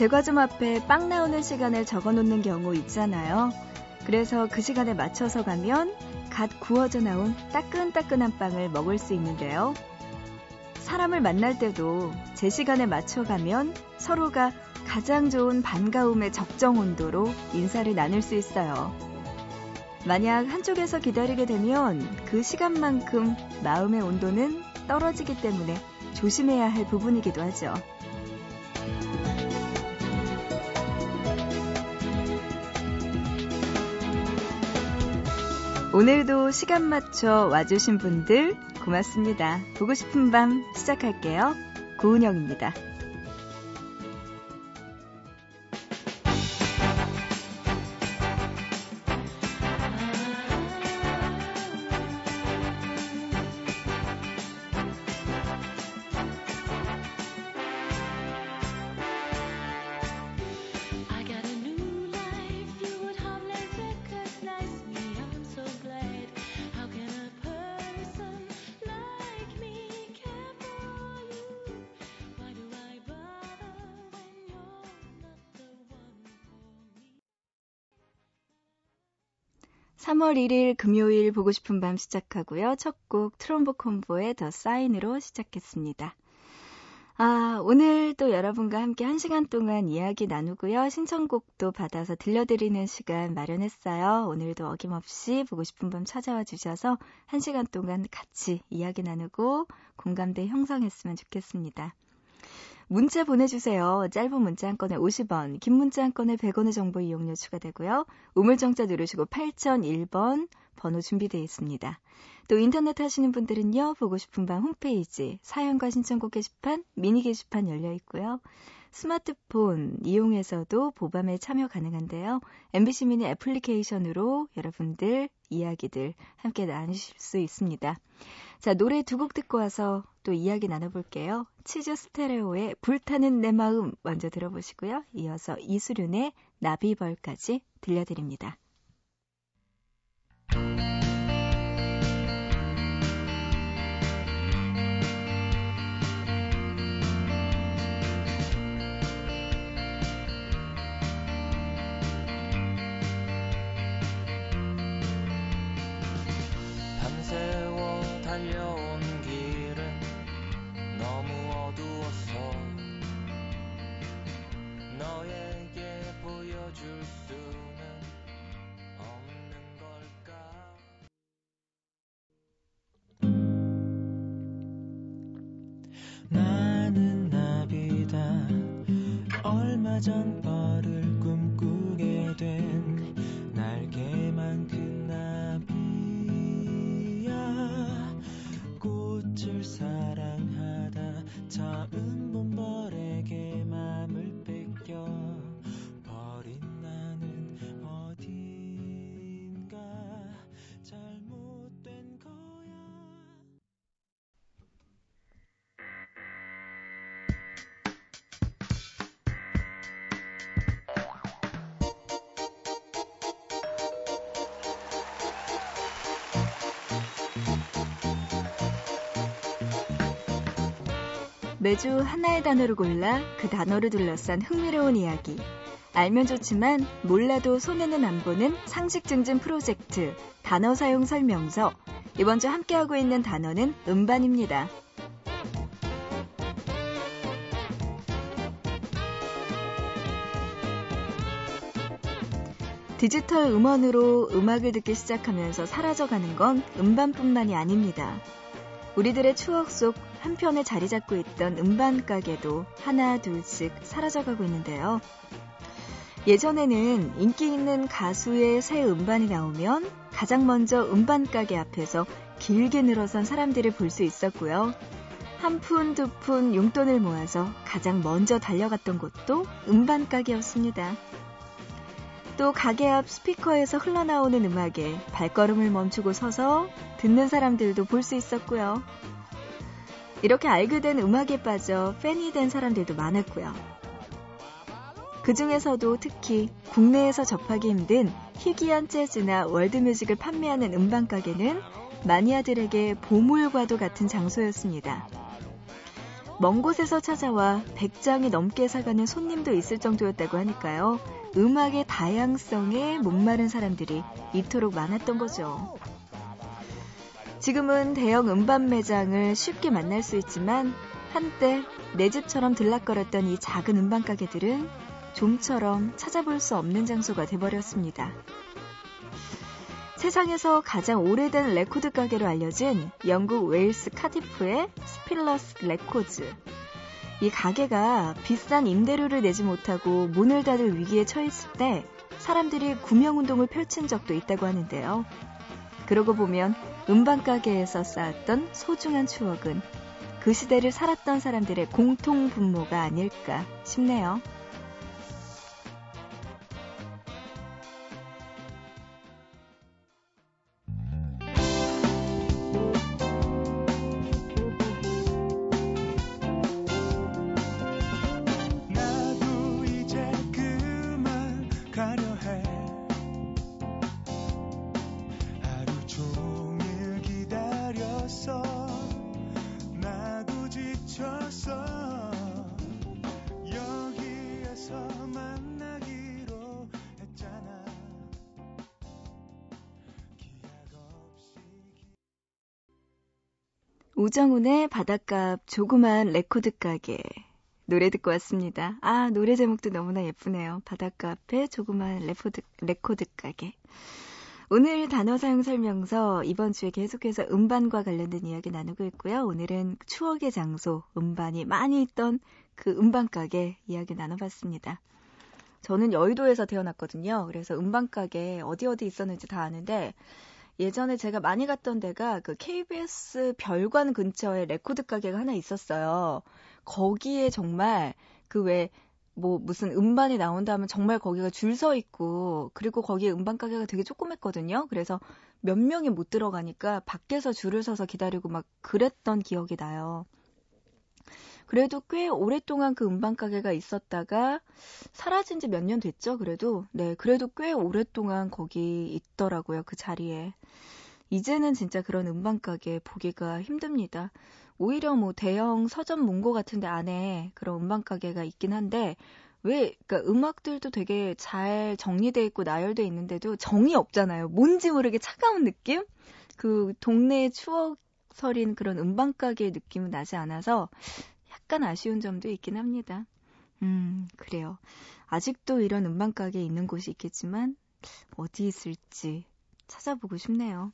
제과점 앞에 빵 나오는 시간을 적어 놓는 경우 있잖아요. 그래서 그 시간에 맞춰서 가면 갓 구워져 나온 따끈따끈한 빵을 먹을 수 있는데요. 사람을 만날 때도 제 시간에 맞춰 가면 서로가 가장 좋은 반가움의 적정 온도로 인사를 나눌 수 있어요. 만약 한쪽에서 기다리게 되면 그 시간만큼 마음의 온도는 떨어지기 때문에 조심해야 할 부분이기도 하죠. 오늘도 시간 맞춰 와주신 분들 고맙습니다. 보고 싶은 밤 시작할게요. 고은영입니다. 3월 1일 금요일 보고 싶은 밤 시작하고요. 첫 곡 트럼보 콤보의 더 사인으로 시작했습니다. 아, 오늘 또 여러분과 함께 한 시간 동안 이야기 나누고요. 신청곡도 받아서 들려드리는 시간 마련했어요. 오늘도 어김없이 보고 싶은 밤 찾아와 주셔서 한 시간 동안 같이 이야기 나누고 공감대 형성했으면 좋겠습니다. 문자 보내주세요. 짧은 문자 한 건에 50원, 긴 문자 한 건에 100원의 정보 이용료 추가되고요. 우물정자 누르시고 8001번 번호 준비되어 있습니다. 또 인터넷 하시는 분들은요. 보고 싶은 밤 홈페이지 사연과 신청곡 게시판, 미니 게시판 열려 있고요. 스마트폰 이용해서도 보밤에 참여 가능한데요. MBC 미니 애플리케이션으로 여러분들 이야기들 함께 나누실 수 있습니다. 자, 노래 두 곡 듣고 와서 또 이야기 나눠볼게요. 치즈 스테레오의 불타는 내 마음 먼저 들어보시고요. 이어서 이수륜의 나비벌까지 들려드립니다. 전 벌을 꿈꾸게 된 매주 하나의 단어를 골라 그 단어를 둘러싼 흥미로운 이야기. 알면 좋지만 몰라도 손해는 안 보는 상식 증진 프로젝트 단어 사용 설명서. 이번 주 함께하고 있는 단어는 음반입니다. 디지털 음원으로 음악을 듣기 시작하면서 사라져가는 건 음반뿐만이 아닙니다. 우리들의 추억 속 한편에 자리 잡고 있던 음반 가게도 하나 둘씩 사라져가고 있는데요. 예전에는 인기 있는 가수의 새 음반이 나오면 가장 먼저 음반 가게 앞에서 길게 늘어선 사람들을 볼 수 있었고요. 한 푼, 두 푼 용돈을 모아서 가장 먼저 달려갔던 곳도 음반 가게였습니다. 또 가게 앞 스피커에서 흘러나오는 음악에 발걸음을 멈추고 서서 듣는 사람들도 볼 수 있었고요. 이렇게 알게 된 음악에 빠져 팬이 된 사람들도 많았고요. 그 중에서도 특히 국내에서 접하기 힘든 희귀한 재즈나 월드뮤직을 판매하는 음반 가게는 마니아들에게 보물과도 같은 장소였습니다. 먼 곳에서 찾아와 100장이 넘게 사가는 손님도 있을 정도였다고 하니까요. 음악의 다양성에 목마른 사람들이 이토록 많았던 거죠. 지금은 대형 음반 매장을 쉽게 만날 수 있지만 한때 내 집처럼 들락거렸던 이 작은 음반 가게들은 좀처럼 찾아볼 수 없는 장소가 돼버렸습니다. 세상에서 가장 오래된 레코드 가게로 알려진 영국 웨일스 카디프의 스필러스 레코즈. 이 가게가 비싼 임대료를 내지 못하고 문을 닫을 위기에 처했을 때 사람들이 구명 운동을 펼친 적도 있다고 하는데요. 그러고 보면 음반 가게에서 쌓았던 소중한 추억은 그 시대를 살았던 사람들의 공통 분모가 아닐까 싶네요. 우정훈의 바닷가 조그만 레코드 가게 노래 듣고 왔습니다. 아, 노래 제목도 너무나 예쁘네요. 바닷가 앞에 조그만 레코드, 레코드 가게. 오늘 단어 사용 설명서 이번 주에 계속해서 음반과 관련된 이야기 나누고 있고요. 오늘은 추억의 장소, 음반이 많이 있던 그 음반 가게 이야기 나눠봤습니다. 저는 여의도에서 태어났거든요. 그래서 음반 가게 어디 어디 있었는지 다 아는데 예전에 제가 많이 갔던 데가 그 KBS 별관 근처에 레코드 가게가 하나 있었어요. 거기에 정말 그왜 뭐 무슨 음반이 나온다 하면 정말 거기가 줄 서 있고 그리고 거기에 음반 가게가 되게 조그맸거든요. 그래서 몇 명이 못 들어가니까 밖에서 줄을 서서 기다리고 막 그랬던 기억이 나요. 그래도 꽤 오랫동안 그 음반 가게가 있었다가 사라진 지 몇 년 됐죠, 그래도. 네, 그래도 꽤 오랫동안 거기 있더라고요, 그 자리에. 이제는 진짜 그런 음반 가게 보기가 힘듭니다. 오히려 뭐 대형 서점 문고 같은데 안에 그런 음반 가게가 있긴 한데 왜 그러니까 음악들도 되게 잘 정리돼 있고 나열돼 있는데도 정이 없잖아요. 뭔지 모르게 차가운 느낌? 그 동네의 추억설인 그런 음반 가게의 느낌은 나지 않아서 약간 아쉬운 점도 있긴 합니다. 음, 그래요. 아직도 이런 음반 가게 있는 곳이 있겠지만 어디 있을지 찾아보고 싶네요.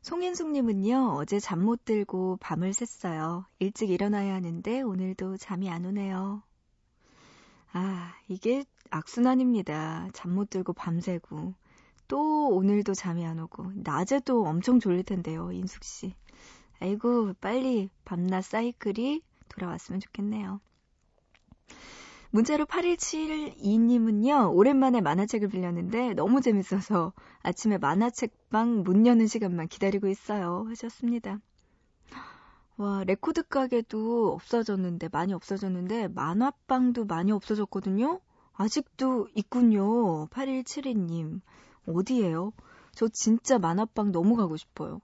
송인숙님은요, 어제 잠 못 들고 밤을 샜어요. 일찍 일어나야 하는데 오늘도 잠이 안 오네요. 아, 이게 악순환입니다. 잠 못 들고 밤새고. 또 오늘도 잠이 안 오고. 낮에도 엄청 졸릴 텐데요, 인숙 씨. 아이고, 빨리 밤낮 사이클이 돌아왔으면 좋겠네요. 문자로 8172님은요, 오랜만에 만화책을 빌렸는데 너무 재밌어서 아침에 만화책방 문 여는 시간만 기다리고 있어요. 하셨습니다. 와, 레코드 가게도 없어졌는데, 많이 없어졌는데, 만화방도 많이 없어졌거든요? 아직도 있군요. 8172님. 어디에요? 저 진짜 만화방 너무 가고 싶어요.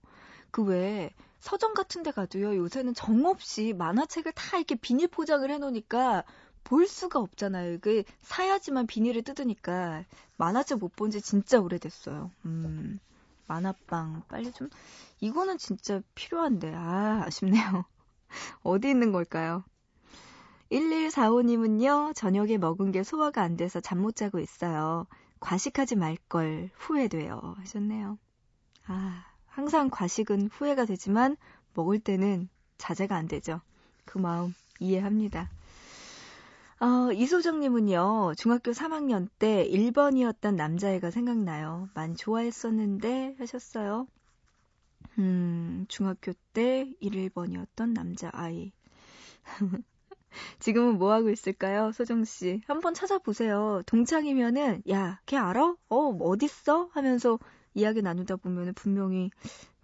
그 외에 서점 같은 데 가도요, 요새는 정없이 만화책을 다 이렇게 비닐 포장을 해놓으니까 볼 수가 없잖아요. 그 사야지만 비닐을 뜯으니까 만화책 못 본 지 진짜 오래됐어요. 음, 만화방 빨리 좀 이거는 진짜 필요한데 아 아쉽네요. 어디 있는 걸까요? 1145님은요, 저녁에 먹은 게 소화가 안 돼서 잠 못 자고 있어요. 과식하지 말 걸 후회돼요. 하셨네요. 아, 항상 과식은 후회가 되지만 먹을 때는 자제가 안 되죠. 그 마음 이해합니다. 어, 이소정님은요, 중학교 3학년 때 1번이었던 남자애가 생각나요. 많이 좋아했었는데 하셨어요. 음, 중학교 때 1번이었던 남자아이. 지금은 뭐 하고 있을까요, 소정 씨? 한번 찾아보세요. 동창이면은 야, 걔 알아? 어, 어딨어? 하면서 이야기 나누다 보면 분명히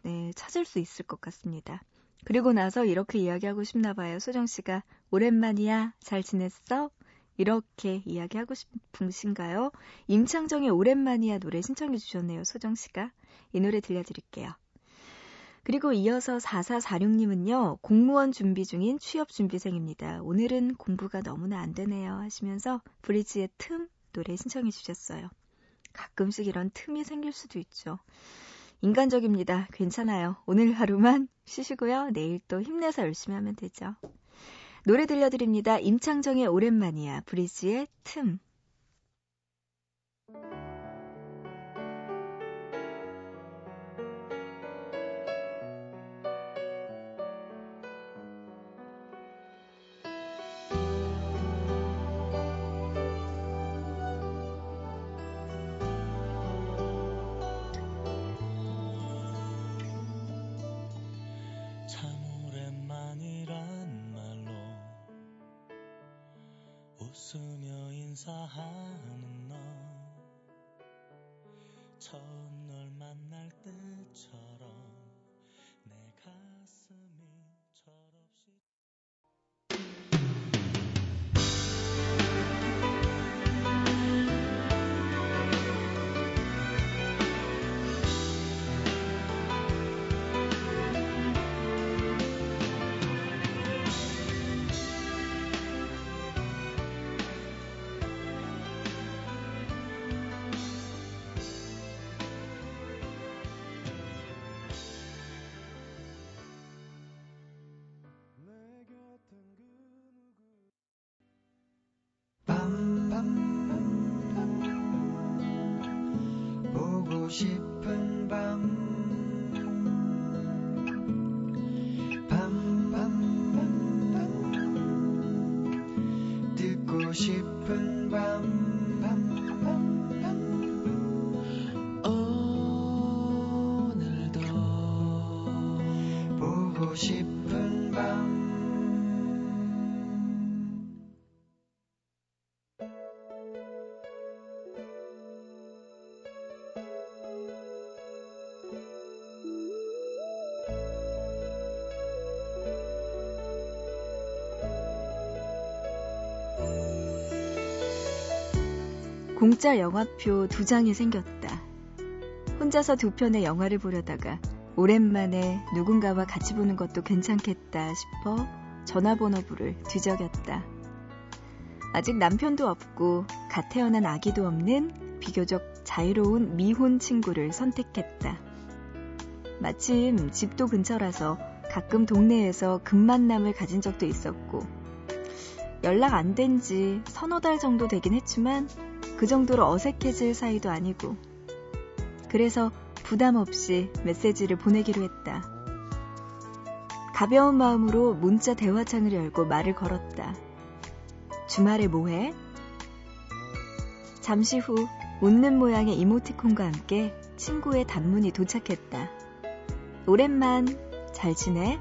네, 찾을 수 있을 것 같습니다. 그리고 나서 이렇게 이야기하고 싶나 봐요. 소정 씨가 오랜만이야. 잘 지냈어? 이렇게 이야기하고 싶으신가요? 임창정의 오랜만이야 노래 신청해 주셨네요. 소정 씨가. 이 노래 들려드릴게요. 그리고 이어서 4446님은요, 공무원 준비 중인 취업 준비생입니다. 오늘은 공부가 너무나 안 되네요. 하시면서 브리지의 틈 노래 신청해 주셨어요. 가끔씩 이런 틈이 생길 수도 있죠. 인간적입니다. 괜찮아요. 오늘 하루만 쉬시고요. 내일 또 힘내서 열심히 하면 되죠. 노래 들려드립니다. 임창정의 오랜만이야. 브리지의 틈. 웃 싶은 밤. 밤, 밤, 밤, 밤. 듣고 싶은 밤, 밤, 밤, 밤. 오늘도 보고 싶은 공짜 영화표 두 장이 생겼다. 혼자서 두 편의 영화를 보려다가 오랜만에 누군가와 같이 보는 것도 괜찮겠다 싶어 전화번호부를 뒤적였다. 아직 남편도 없고 갓 태어난 아기도 없는 비교적 자유로운 미혼 친구를 선택했다. 마침 집도 근처라서 가끔 동네에서 금만남을 가진 적도 있었고 연락 안 된 지 서너 달 정도 되긴 했지만 그 정도로 어색해질 사이도 아니고. 그래서 부담 없이 메시지를 보내기로 했다. 가벼운 마음으로 문자 대화창을 열고 말을 걸었다. 주말에 뭐해? 잠시 후 웃는 모양의 이모티콘과 함께 친구의 단문이 도착했다. 오랜만, 잘 지내?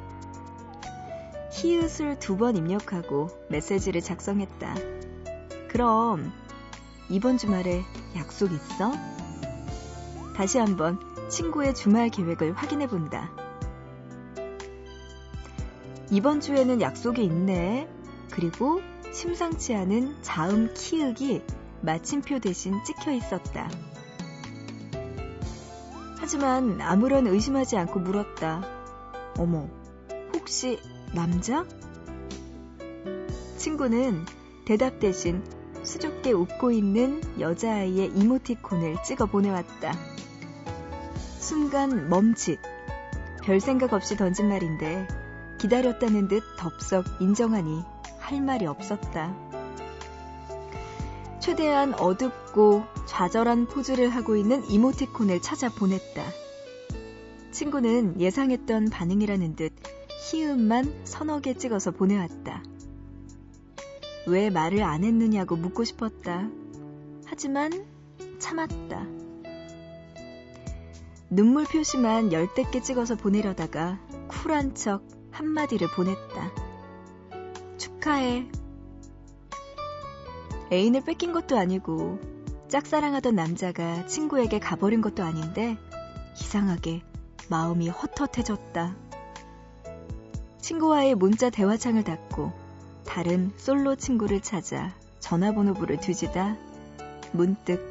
히읗을 두 번 입력하고 메시지를 작성했다. 그럼 이번 주말에 약속 있어? 다시 한번 친구의 주말 계획을 확인해 본다. 이번 주에는 약속이 있네. 그리고 심상치 않은 자음 키읔이 마침표 대신 찍혀 있었다. 하지만 아무런 의심하지 않고 물었다. 어머, 혹시 남자? 친구는 대답 대신 수줍게 웃고 있는 여자아이의 이모티콘을 찍어 보내왔다. 순간 멈칫. 별 생각 없이 던진 말인데 기다렸다는 듯 덥석 인정하니 할 말이 없었다. 최대한 어둡고 좌절한 포즈를 하고 있는 이모티콘을 찾아 보냈다. 친구는 예상했던 반응이라는 듯 희음만 서너 개 찍어서 보내왔다. 왜 말을 안 했느냐고 묻고 싶었다. 하지만 참았다. 눈물 표시만 열댓 개 찍어서 보내려다가 쿨한 척 한마디를 보냈다. 축하해. 애인을 뺏긴 것도 아니고 짝사랑하던 남자가 친구에게 가버린 것도 아닌데 이상하게 마음이 헛헛해졌다. 친구와의 문자 대화창을 닫고 다른 솔로 친구를 찾아 전화번호부를 뒤지다 문득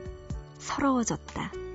서러워졌다.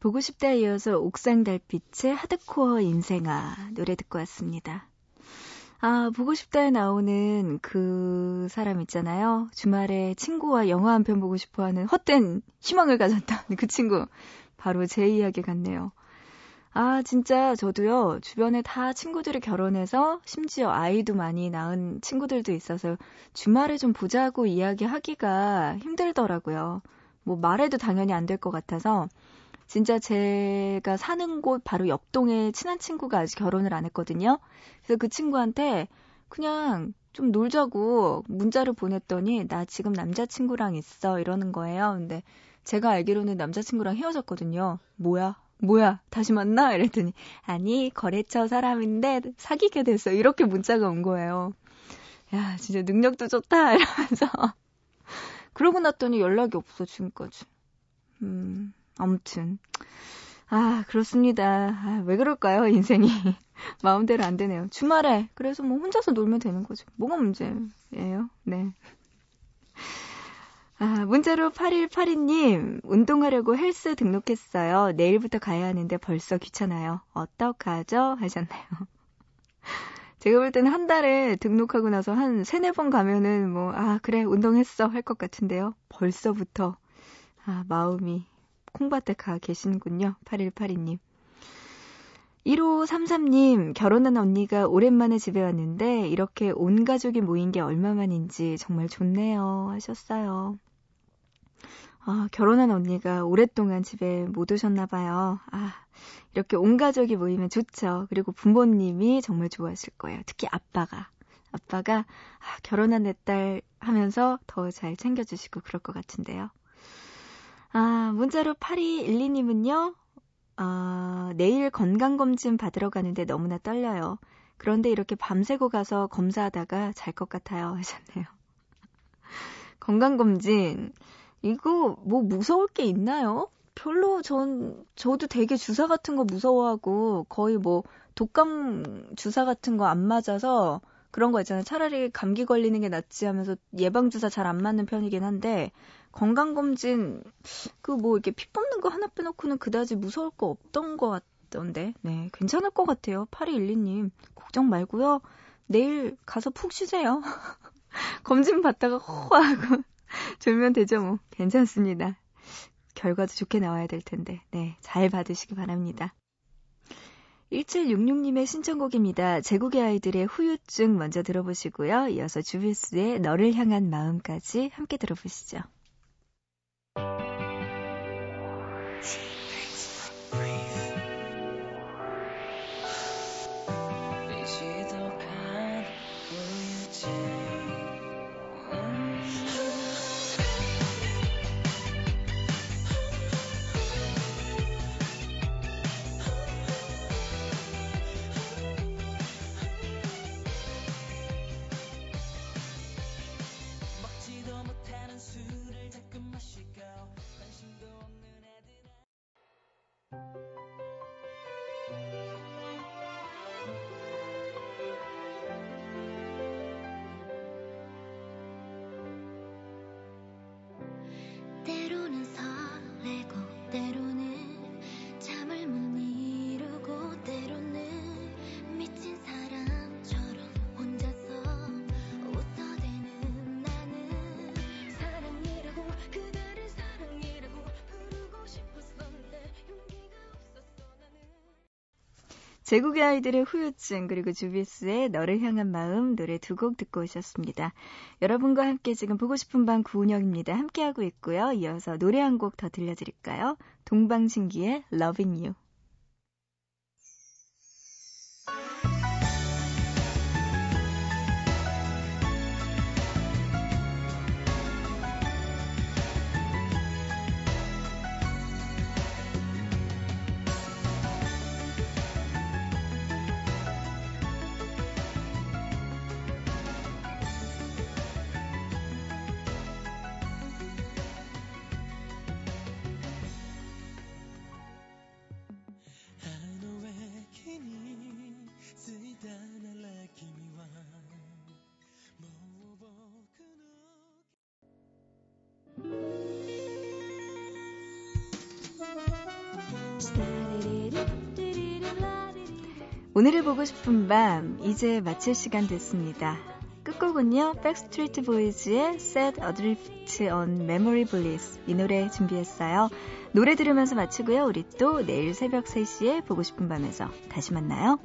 보고 싶다에 이어서 옥상 달빛의 하드코어 인생아 노래 듣고 왔습니다. 아, 보고 싶다에 나오는 그 사람 있잖아요. 주말에 친구와 영화 한 편 보고 싶어 하는 헛된 희망을 가졌다. 그 친구. 바로 제 이야기 같네요. 아, 진짜 저도요, 주변에 다 친구들이 결혼해서 심지어 아이도 많이 낳은 친구들도 있어서 주말에 좀 보자고 이야기하기가 힘들더라고요. 뭐 말해도 당연히 안 될 것 같아서 진짜 제가 사는 곳 바로 옆동에 친한 친구가 아직 결혼을 안 했거든요. 그래서 그 친구한테 그냥 좀 놀자고 문자를 보냈더니 나 지금 남자친구랑 있어 이러는 거예요. 근데 제가 알기로는 남자친구랑 헤어졌거든요. 뭐야? 뭐야? 다시 만나? 이랬더니 아니 거래처 사람인데 사귀게 됐어. 이렇게 문자가 온 거예요. 야 진짜 능력도 좋다 이러면서 그러고 났더니 연락이 없어 지금까지. 음. 아무튼. 아, 그렇습니다. 아, 왜 그럴까요, 인생이. 마음대로 안 되네요. 주말에, 그래서 뭐 혼자서 놀면 되는 거죠. 뭐가 문제예요? 네. 아, 문자로 8182님, 운동하려고 헬스 등록했어요. 내일부터 가야 하는데 벌써 귀찮아요. 어떡하죠? 하셨나요? 제가 볼 때는 한 달에 등록하고 나서 한 세네 번 가면은 뭐, 아, 그래, 운동했어. 할 것 같은데요. 벌써부터, 아, 마음이 콩밭에 가 계시는군요. 8182님. 1533님, 결혼한 언니가 오랜만에 집에 왔는데 이렇게 온 가족이 모인 게 얼마만인지 정말 좋네요. 하셨어요. 아, 결혼한 언니가 오랫동안 집에 못 오셨나 봐요. 아, 이렇게 온 가족이 모이면 좋죠. 그리고 부모님이 정말 좋아하실 거예요. 특히 아빠가. 아빠가, 아, 결혼한 내 딸 하면서 더 잘 챙겨주시고 그럴 것 같은데요. 아, 문자로 8212님은요, 아, 내일 건강검진 받으러 가는데 너무나 떨려요. 그런데 이렇게 밤새고 가서 검사하다가 잘 것 같아요. 하셨네요. 건강검진. 이거 뭐 무서울 게 있나요? 별로 전, 저도 되게 주사 같은 거 무서워하고 거의 뭐 독감 주사 같은 거 안 맞아서 그런 거 있잖아요. 차라리 감기 걸리는 게 낫지 하면서 예방주사 잘 안 맞는 편이긴 한데 건강검진 그 뭐 이렇게 피 뽑는 거 하나 빼놓고는 그다지 무서울 거 없던 것 같던데. 네 괜찮을 것 같아요. 8212님 걱정 말고요. 내일 가서 푹 쉬세요. 검진 받다가 호 하고 졸면 되죠 뭐. 괜찮습니다. 결과도 좋게 나와야 될 텐데. 네잘 받으시기 바랍니다. 1766님의 신청곡입니다. 제국의 아이들의 후유증 먼저 들어보시고요. 이어서 주비스의 너를 향한 마음까지 함께 들어보시죠. 때 제국의 아이들의 후유증 그리고 주비스의 너를 향한 마음 노래 두 곡 듣고 오셨습니다. 여러분과 함께 지금 보고 싶은 밤 구은영입니다. 함께하고 있고요. 이어서 노래 한 곡 더 들려드릴까요? 동방신기의 Loving You. 오늘을 보고 싶은 밤 이제 마칠 시간 됐습니다. 끝곡은요. 백스트리트 보이즈의 Set Adrift on Memory Bliss 이 노래 준비했어요. 노래 들으면서 마치고요. 우리 또 내일 새벽 3시에 보고 싶은 밤에서 다시 만나요.